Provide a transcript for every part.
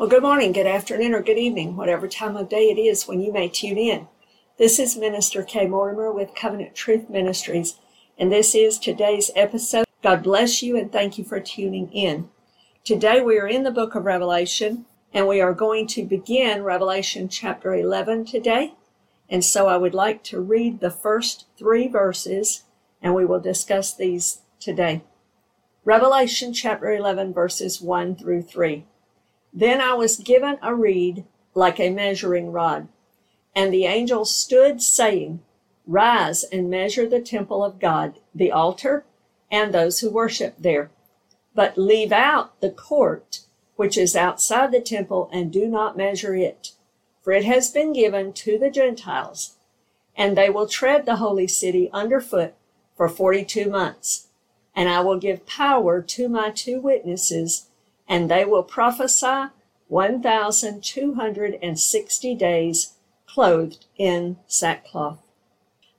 Well, good morning, good afternoon, or good evening, whatever time of day it is when you may tune in. This is Minister Kay Mortimer with Covenant Truth Ministries, and this is today's episode. God bless you and thank you for tuning in. Today we are in the book of Revelation, and we are going to begin Revelation chapter 11 today. And so I would like to read the first three verses, and we will discuss these today. Revelation chapter 11, verses 1 through 3. Then I was given a reed like a measuring rod, and the angel stood saying, Rise and measure the temple of God, the altar, and those who worship there. But leave out the court which is outside the temple, and do not measure it. For it has been given to the Gentiles, and they will tread the holy city underfoot for forty two months. And I will give power to my two witnesses and they will prophesy 1,260 days clothed in sackcloth.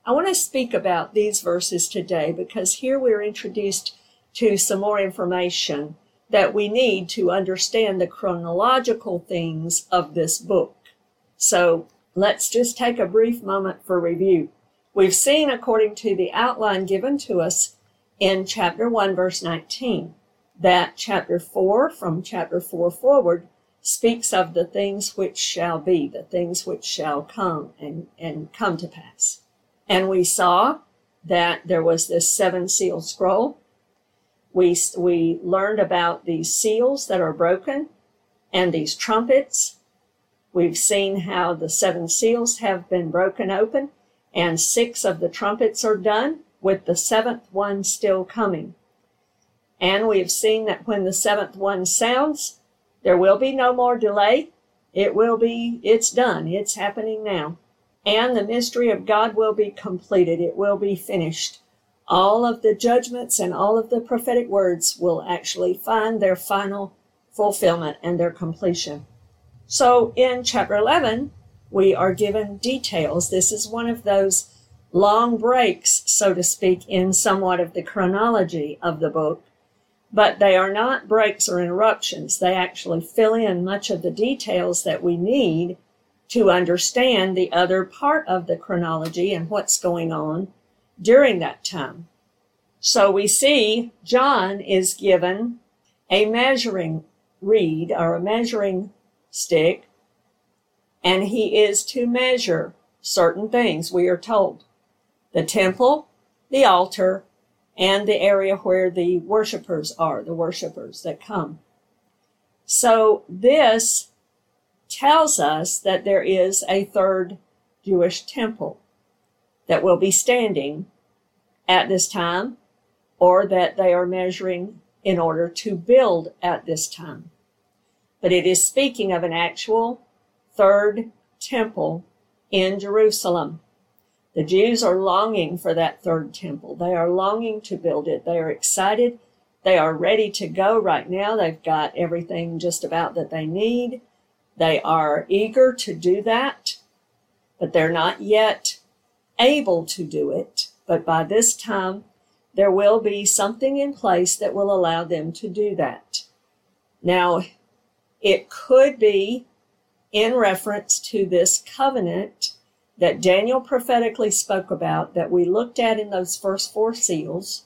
I want to speak about these verses today because here we're introduced to some more information that we need to understand the chronological things of this book. So let's just take a brief moment for review. We've seen, according to the outline given to us in chapter 1, verse 19, that chapter 4, from chapter 4 forward, speaks of the things which shall be, the things which shall come and, and come to pass. And we saw that there was this seven seal scroll. We, we learned about these seals that are broken and these trumpets. We've seen how the seven seals have been broken open and six of the trumpets are done with the seventh one still coming. And we have seen that when the seventh one sounds, there will be no more delay. It will be, it's done. It's happening now. And the mystery of God will be completed. It will be finished. All of the judgments and all of the prophetic words will actually find their final fulfillment and their completion. So in chapter 11, we are given details. This is one of those long breaks, so to speak, in somewhat of the chronology of the book but they are not breaks or interruptions. They actually fill in much of the details that we need to understand the other part of the chronology and what's going on during that time. So we see John is given a measuring reed or a measuring stick, and he is to measure certain things, we are told. The temple, the altar, and the area where the worshipers are, the worshipers that come. So this tells us that there is a third Jewish temple that will be standing at this time or that they are measuring in order to build at this time. But it is speaking of an actual third temple in Jerusalem. The Jews are longing for that third temple. They are longing to build it. They are excited. They are ready to go right now. They've got everything just about that they need. They are eager to do that, but they're not yet able to do it. But by this time, there will be something in place that will allow them to do that. Now, it could be in reference to this covenant that Daniel prophetically spoke about that we looked at in those first four seals.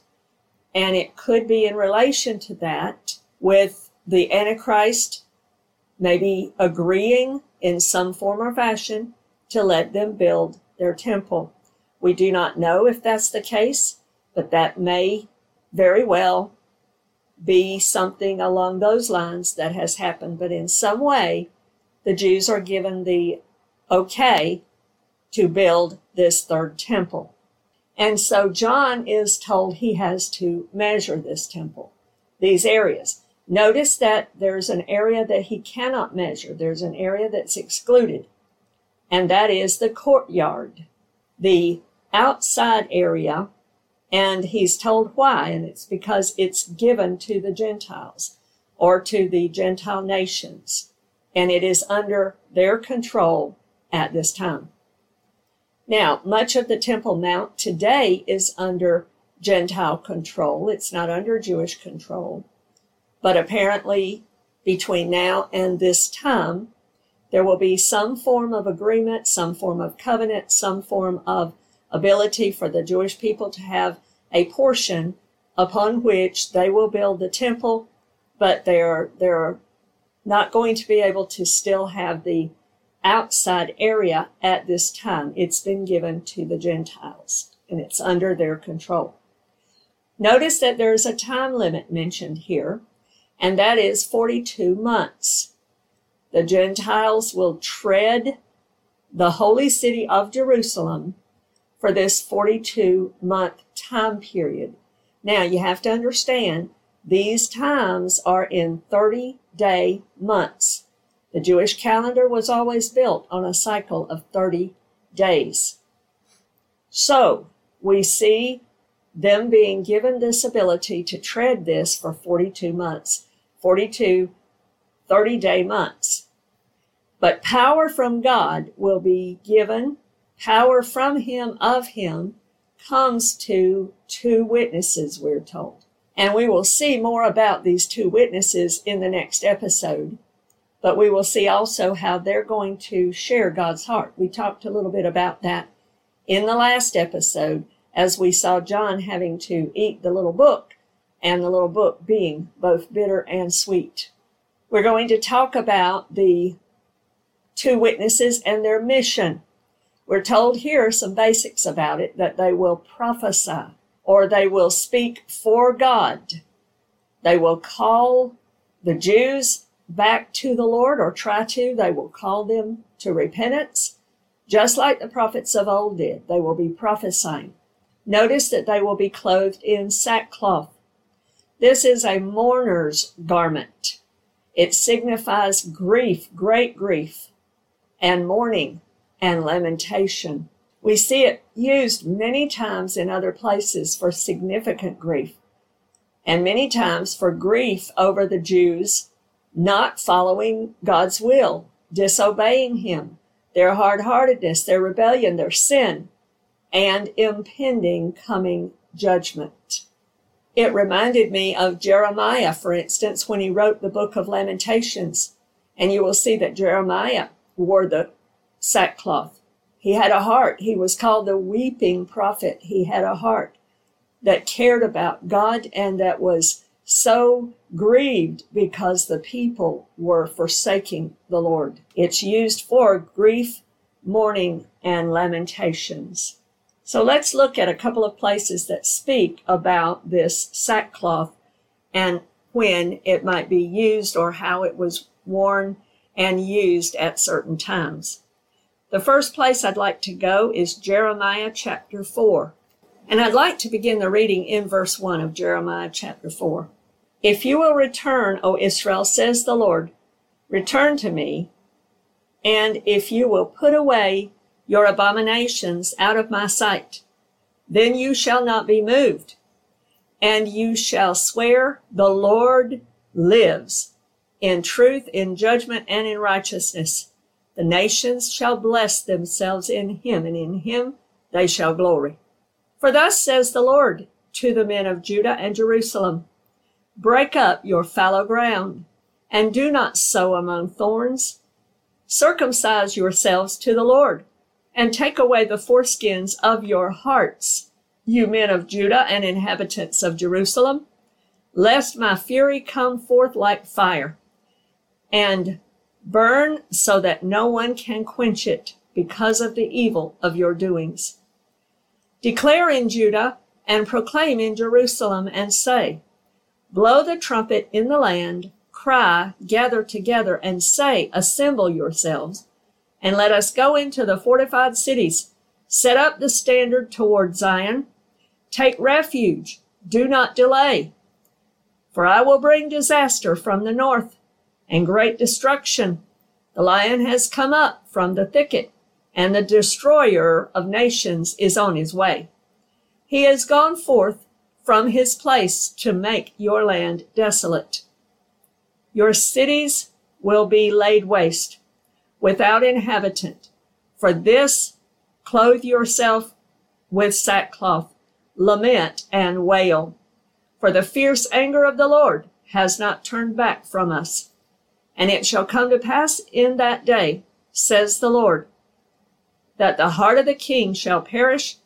And it could be in relation to that with the Antichrist maybe agreeing in some form or fashion to let them build their temple. We do not know if that's the case, but that may very well be something along those lines that has happened. But in some way, the Jews are given the okay to build this third temple. And so John is told he has to measure this temple, these areas. Notice that there's an area that he cannot measure. There's an area that's excluded, and that is the courtyard, the outside area. And he's told why, and it's because it's given to the Gentiles or to the Gentile nations, and it is under their control at this time. Now, much of the Temple Mount today is under Gentile control. It's not under Jewish control. But apparently, between now and this time, there will be some form of agreement, some form of covenant, some form of ability for the Jewish people to have a portion upon which they will build the temple, but they're they're not going to be able to still have the outside area at this time. It's been given to the Gentiles and it's under their control. Notice that there's a time limit mentioned here, and that is 42 months. The Gentiles will tread the holy city of Jerusalem for this 42 month time period. Now you have to understand these times are in 30 day months. The Jewish calendar was always built on a cycle of 30 days. So we see them being given this ability to tread this for 42 months, 42 30 day months. But power from God will be given, power from Him, of Him, comes to two witnesses, we're told. And we will see more about these two witnesses in the next episode. But we will see also how they're going to share God's heart. We talked a little bit about that in the last episode as we saw John having to eat the little book and the little book being both bitter and sweet. We're going to talk about the two witnesses and their mission. We're told here some basics about it that they will prophesy or they will speak for God. They will call the Jews back to the Lord or try to. They will call them to repentance, just like the prophets of old did. They will be prophesying. Notice that they will be clothed in sackcloth. This is a mourner's garment. It signifies grief, great grief, and mourning and lamentation. We see it used many times in other places for significant grief, and many times for grief over the Jews not following God's will, disobeying Him, their hard heartedness, their rebellion, their sin and impending coming judgment. It reminded me of Jeremiah, for instance, when he wrote the book of Lamentations. And you will see that Jeremiah wore the sackcloth. He had a heart. He was called the weeping prophet. He had a heart that cared about God and that was so grieved because the people were forsaking the Lord. It's used for grief, mourning, and lamentations. So let's look at a couple of places that speak about this sackcloth and when it might be used or how it was worn and used at certain times. The first place I'd like to go is Jeremiah chapter 4. And I'd like to begin the reading in verse 1 of Jeremiah chapter 4. If you will return, O Israel, says the Lord, return to me, and if you will put away your abominations out of my sight. Then you shall not be moved, and you shall swear, The Lord lives, in truth, in judgment, and in righteousness. The nations shall bless themselves in him, and in him they shall glory. For thus says the Lord to the men of Judah and Jerusalem Break up your fallow ground, and do not sow among thorns. Circumcise yourselves to the Lord and take away the foreskins of your hearts, you men of Judah and inhabitants of Jerusalem, lest my fury come forth like fire, and burn so that no one can quench it because of the evil of your doings. Declare in Judah and proclaim in Jerusalem and say, Blow the trumpet in the land, cry, gather together, and say, Assemble yourselves and let us go into the fortified cities. Set up the standard toward Zion. Take refuge. Do not delay. For I will bring disaster from the north and great destruction. The lion has come up from the thicket, and the destroyer of nations is on his way. He has gone forth from his place to make your land desolate. Your cities will be laid waste without inhabitant. For this, clothe yourself with sackcloth, lament and wail. For the fierce anger of the Lord has not turned back from us. And it shall come to pass in that day, says the Lord, that the heart of the king shall perish,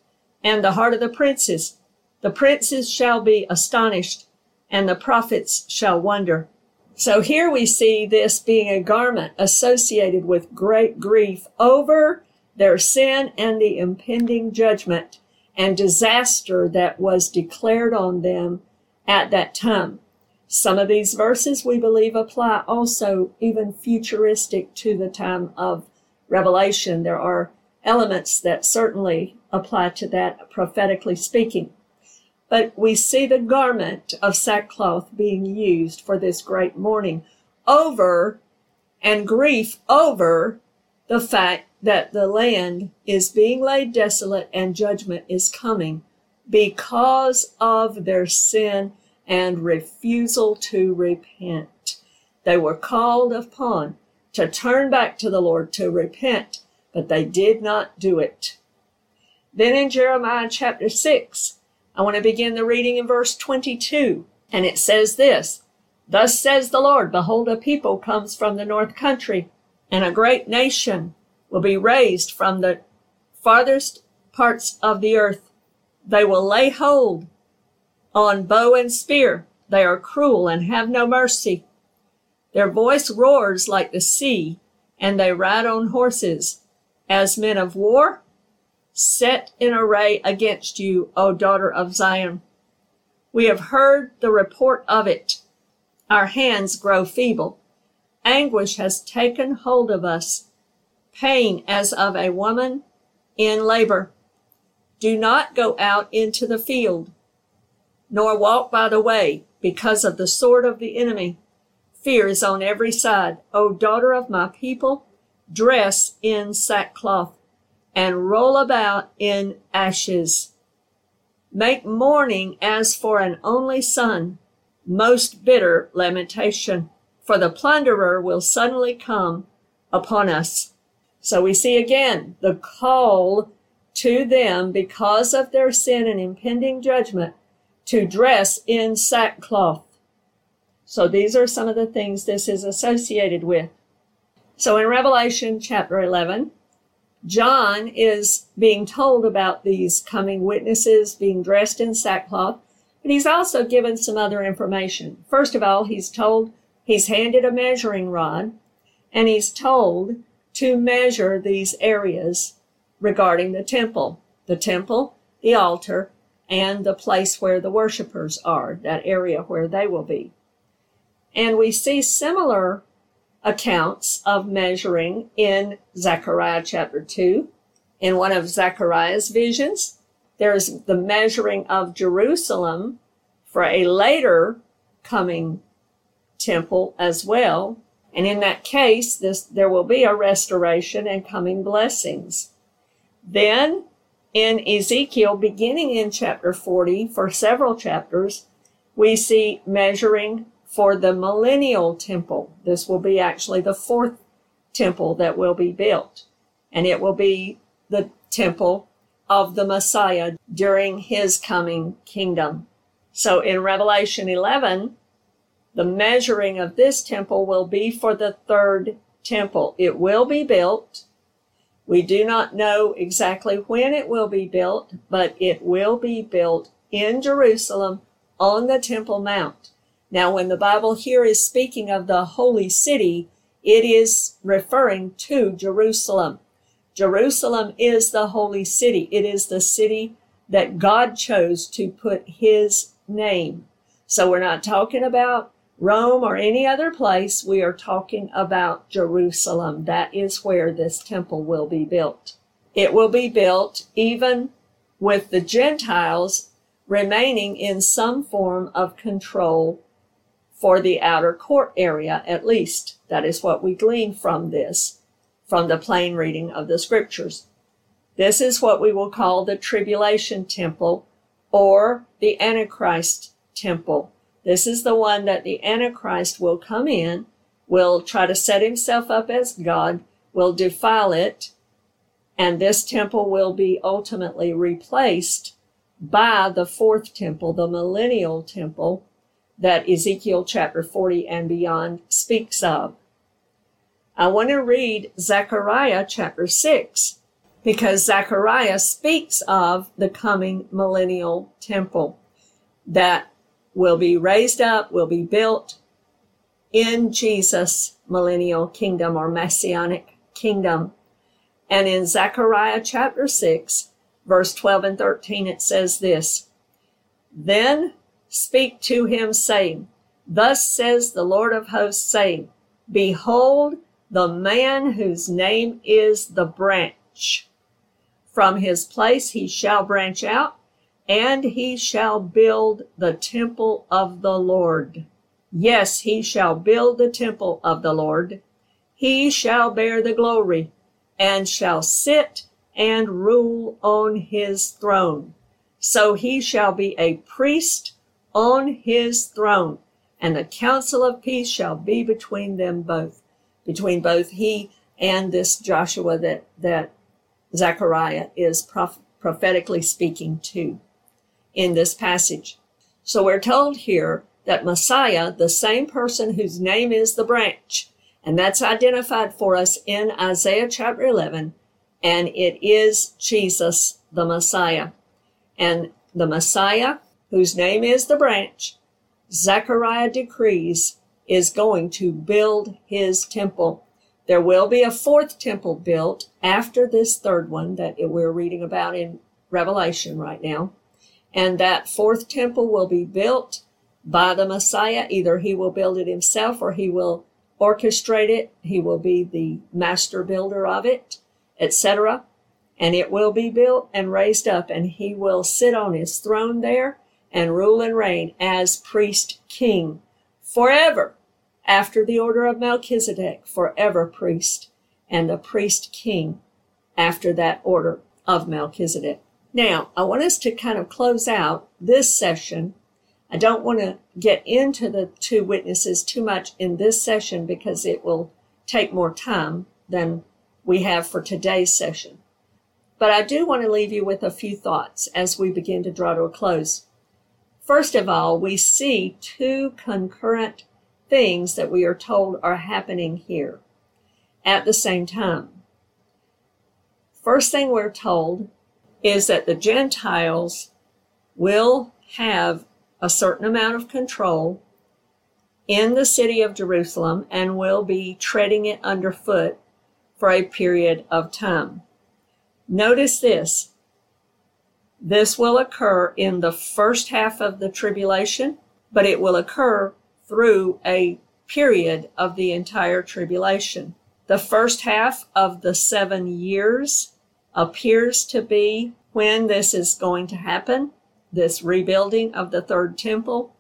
and the heart of the princes. The princes shall be astonished, and the prophets shall wonder. So here we see this being a garment associated with great grief over their sin and the impending judgment and disaster that was declared on them at that time. Some of these verses we believe apply also even futuristic to the time of Revelation. There are elements that certainly apply to that prophetically speaking. But we see the garment of sackcloth being used for this great mourning over and grief over the fact that the land is being laid desolate and judgment is coming because of their sin and refusal to repent. They were called upon to turn back to the Lord, to repent, but they did not do it. Then in Jeremiah chapter 6, I want to begin the reading in verse 22, and it says this Thus says the Lord, Behold, a people comes from the north country, and a great nation will be raised from the farthest parts of the earth. They will lay hold on bow and spear. They are cruel and have no mercy. Their voice roars like the sea, and they ride on horses as men of war, set in array against you, O daughter of Zion. We have heard the report of it. Our hands grow feeble. Anguish has taken hold of us pain as of a woman in labor. Do not go out into the field, nor walk by the way, because of the sword of the enemy. Fear is on every side. O daughter of my people, dress in sackcloth and roll about in ashes. Make mourning as for an only son, most bitter lamentation, for the plunderer will suddenly come upon us. So we see again the call to them because of their sin and impending judgment to dress in sackcloth. So these are some of the things this is associated with. So in Revelation chapter 11, John is being told about these coming witnesses being dressed in sackcloth, but he's also given some other information. First of all, he's told he's handed a measuring rod and he's told to measure these areas regarding the temple, the temple, the altar, and the place where the worshipers are, that area where they will be. And we see similar accounts of measuring in Zechariah chapter 2. In one of Zechariah's visions, there's the measuring of Jerusalem for a later coming temple as well and in that case, this, there will be a restoration and coming blessings. Then in Ezekiel, beginning in chapter 40, for several chapters, we see measuring for the millennial temple. This will be actually the fourth temple that will be built, and it will be the temple of the Messiah during his coming kingdom. So in Revelation 11, the measuring of this temple will be for the third temple. It will be built. We do not know exactly when it will be built, but it will be built in Jerusalem on the Temple Mount. Now, when the Bible here is speaking of the holy city, it is referring to Jerusalem. Jerusalem is the holy city. It is the city that God chose to put his name. So we're not talking about Rome or any other place, we are talking about Jerusalem. That is where this temple will be built. It will be built even with the Gentiles remaining in some form of control for the outer court area, at least. That is what we glean from this, from the plain reading of the scriptures. This is what we will call the tribulation temple or the Antichrist temple. This is the one that the Antichrist will come in, will try to set himself up as God, will defile it, and this temple will be ultimately replaced by the fourth temple, the millennial temple that Ezekiel chapter 40 and beyond speaks of. I want to read Zechariah chapter 6 because Zechariah speaks of the coming millennial temple that will be raised up, will be built in Jesus' millennial kingdom or messianic kingdom. And in Zechariah chapter 6, verse 12 and 13, it says this Then speak to him, saying, Thus says the Lord of hosts, saying, Behold, the man whose name is the branch. From his place he shall branch out, and he shall build the temple of the Lord. Yes, he shall build the temple of the Lord. He shall bear the glory, and shall sit and rule on his throne. So he shall be a priest on his throne, and the counsel of peace shall be between them both between both he and this Joshua that, that Zechariah is proph- prophetically speaking to in this passage. So we're told here that Messiah, the same person whose name is the branch, and that's identified for us in Isaiah chapter 11, and it is Jesus, the Messiah. And the Messiah, whose name is the branch, Zechariah decrees is going to build his temple. There will be a fourth temple built after this third one that we're reading about in Revelation right now. And that fourth temple will be built by the Messiah. Either he will build it himself or he will orchestrate it. He will be the master builder of it, etc. And it will be built and raised up and he will sit on his throne there and rule and reign as priest king forever after the order of Melchizedek, forever priest, and the priest king after that order of Melchizedek. Now, I want us to kind of close out this session. I don't want to get into the two witnesses too much in this session because it will take more time than we have for today's session. But I do want to leave you with a few thoughts as we begin to draw to a close. First of all, we see two concurrent things that we are told are happening here at the same time. First thing we're told is that the Gentiles will have a certain amount of control in the city of Jerusalem and will be treading it underfoot for a period of time. Notice this. This will occur in the first half of the tribulation, but it will occur through a period of the entire tribulation. The first half of the seven years appears to be when this is going to happen, this rebuilding of the third temple,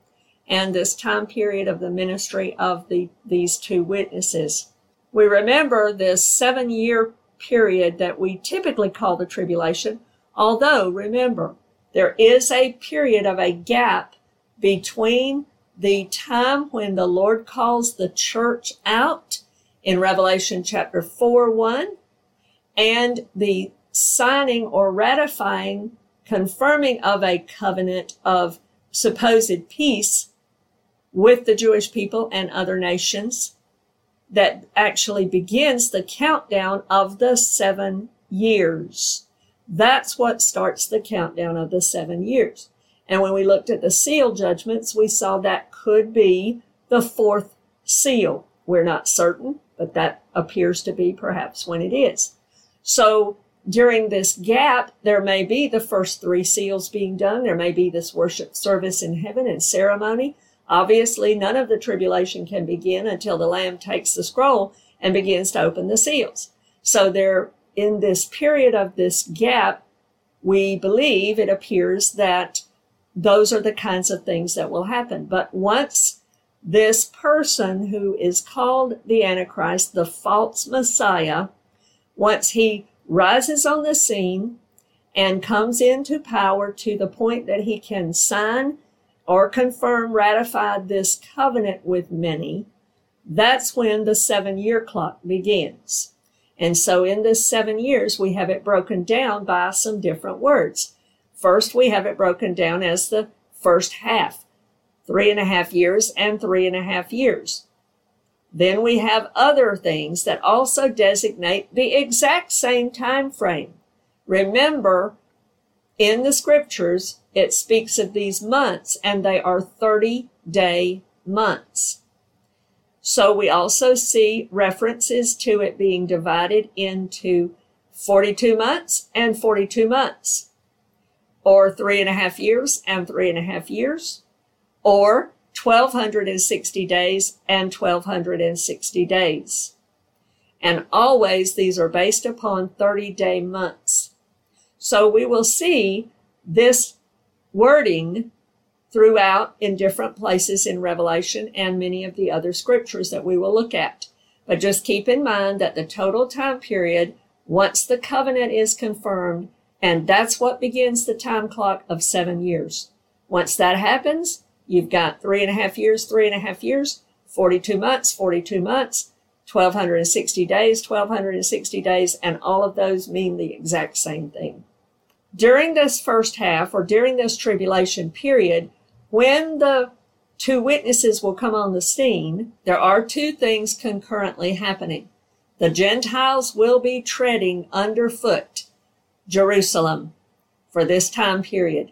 and this time period of the ministry of the, these two witnesses. We remember this seven year period that we typically call the tribulation, although remember, there is a period of a gap between the time when the Lord calls the church out in Revelation chapter 4 1 and the signing or ratifying, confirming of a covenant of supposed peace with the Jewish people and other nations that actually begins the countdown of the seven years. That's what starts the countdown of the seven years. And when we looked at the seal judgments, we saw that could be the fourth seal. We're not certain, but that appears to be perhaps when it is. So during this gap, there may be the first three seals being done. There may be this worship service in heaven and ceremony. Obviously, none of the tribulation can begin until the Lamb takes the scroll and begins to open the seals. So there, in this period of this gap, we believe it appears that those are the kinds of things that will happen. But once this person who is called the Antichrist, the false Messiah, once he rises on the scene and comes into power to the point that he can sign or confirm, ratify this covenant with many, that's when the seven year clock begins. And so in this seven years, we have it broken down by some different words. First, we have it broken down as the first half, three and a half years and three and a half years. Then we have other things that also designate the exact same time frame. Remember, in the scriptures, it speaks of these months and they are 30 day months. So we also see references to it being divided into 42 months and 42 months, or three and a half years and three and a half years, or 1260 days and 1260 days. And always these are based upon 30 day months. So we will see this wording throughout in different places in Revelation and many of the other scriptures that we will look at. But just keep in mind that the total time period, once the covenant is confirmed, and that's what begins the time clock of seven years. Once that happens, you've got three and a half years, three and a half years, 42 months, 42 months, 1260 days, 1260 days, and all of those mean the exact same thing. During this first half or during this tribulation period, when the two witnesses will come on the scene, there are two things concurrently happening. The Gentiles will be treading underfoot Jerusalem for this time period.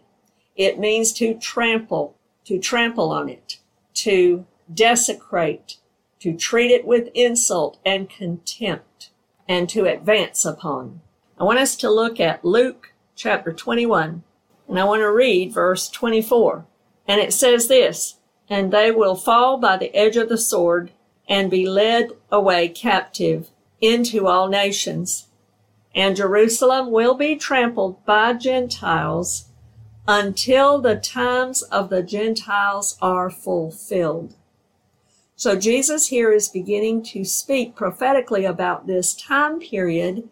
It means to trample, to trample on it, to desecrate, to treat it with insult and contempt, and to advance upon. I want us to look at Luke chapter 21, and I want to read verse 24. And it says this, and they will fall by the edge of the sword and be led away captive into all nations. And Jerusalem will be trampled by Gentiles until the times of the Gentiles are fulfilled. So Jesus here is beginning to speak prophetically about this time period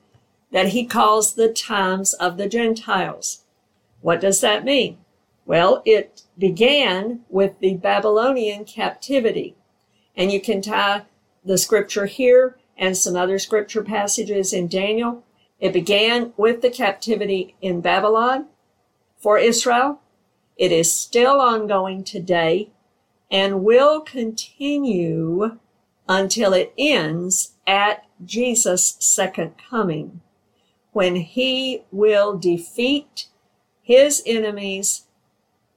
that he calls the times of the Gentiles. What does that mean? Well, it began with the Babylonian captivity. And you can tie the scripture here and some other scripture passages in Daniel. It began with the captivity in Babylon for Israel. It is still ongoing today and will continue until it ends at Jesus' second coming, when he will defeat his enemies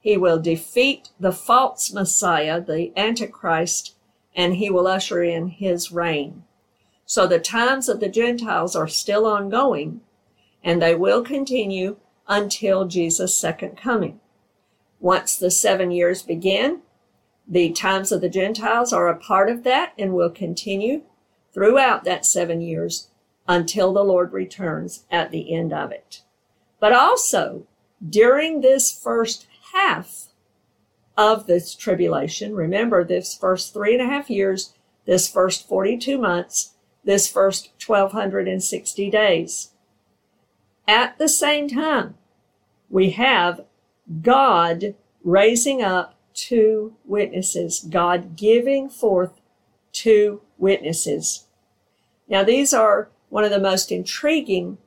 he will defeat the false Messiah, the Antichrist, and he will usher in his reign. So the times of the Gentiles are still ongoing, and they will continue until Jesus' second coming. Once the seven years begin, the times of the Gentiles are a part of that and will continue throughout that seven years until the Lord returns at the end of it. But also, during this first half of this tribulation. Remember, this first three and a half years, this first 42 months, this first 1260 days. At the same time, we have God raising up two witnesses, God giving forth two witnesses. Now, these are one of the most intriguing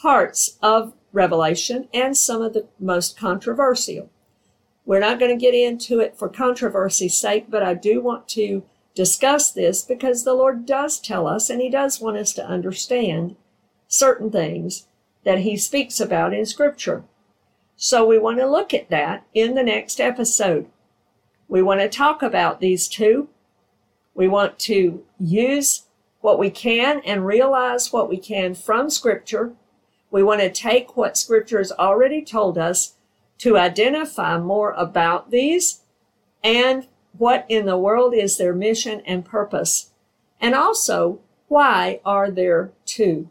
parts of Revelation and some of the most controversial. We're not going to get into it for controversy's sake, but I do want to discuss this because the Lord does tell us and He does want us to understand certain things that He speaks about in Scripture. So we want to look at that in the next episode. We want to talk about these two. We want to use what we can and realize what we can from Scripture. We want to take what Scripture has already told us to identify more about these and what in the world is their mission and purpose. And also, why are there two?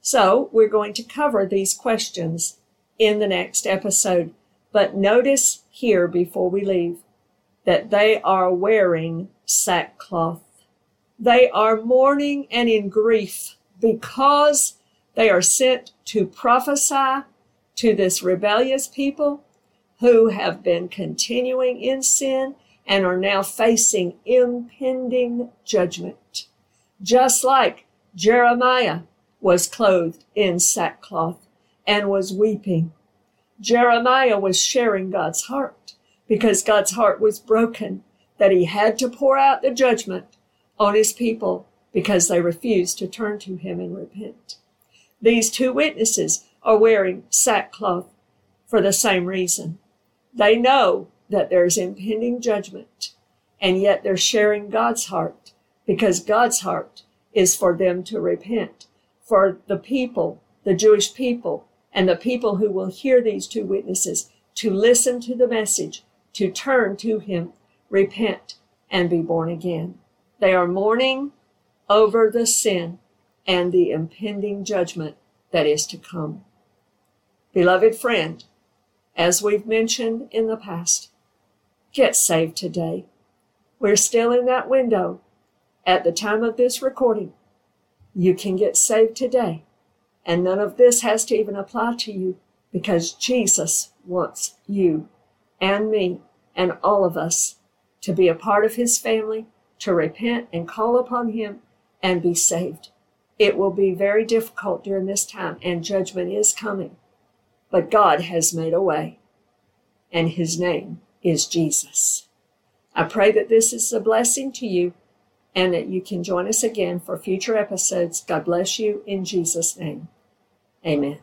So we're going to cover these questions in the next episode. But notice here before we leave that they are wearing sackcloth. They are mourning and in grief because they are sent to prophesy to this rebellious people who have been continuing in sin and are now facing impending judgment. Just like Jeremiah was clothed in sackcloth and was weeping. Jeremiah was sharing God's heart because God's heart was broken that he had to pour out the judgment on his people because they refused to turn to him and repent. These two witnesses are wearing sackcloth for the same reason. They know that there's impending judgment, and yet they're sharing God's heart because God's heart is for them to repent. For the people, the Jewish people, and the people who will hear these two witnesses to listen to the message, to turn to Him, repent, and be born again. They are mourning over the sin and the impending judgment that is to come. Beloved friend, as we've mentioned in the past, get saved today. We're still in that window at the time of this recording. You can get saved today. And none of this has to even apply to you because Jesus wants you and me and all of us to be a part of his family, to repent and call upon him and be saved. It will be very difficult during this time and judgment is coming. But God has made a way and his name is Jesus. I pray that this is a blessing to you and that you can join us again for future episodes. God bless you in Jesus' name. Amen.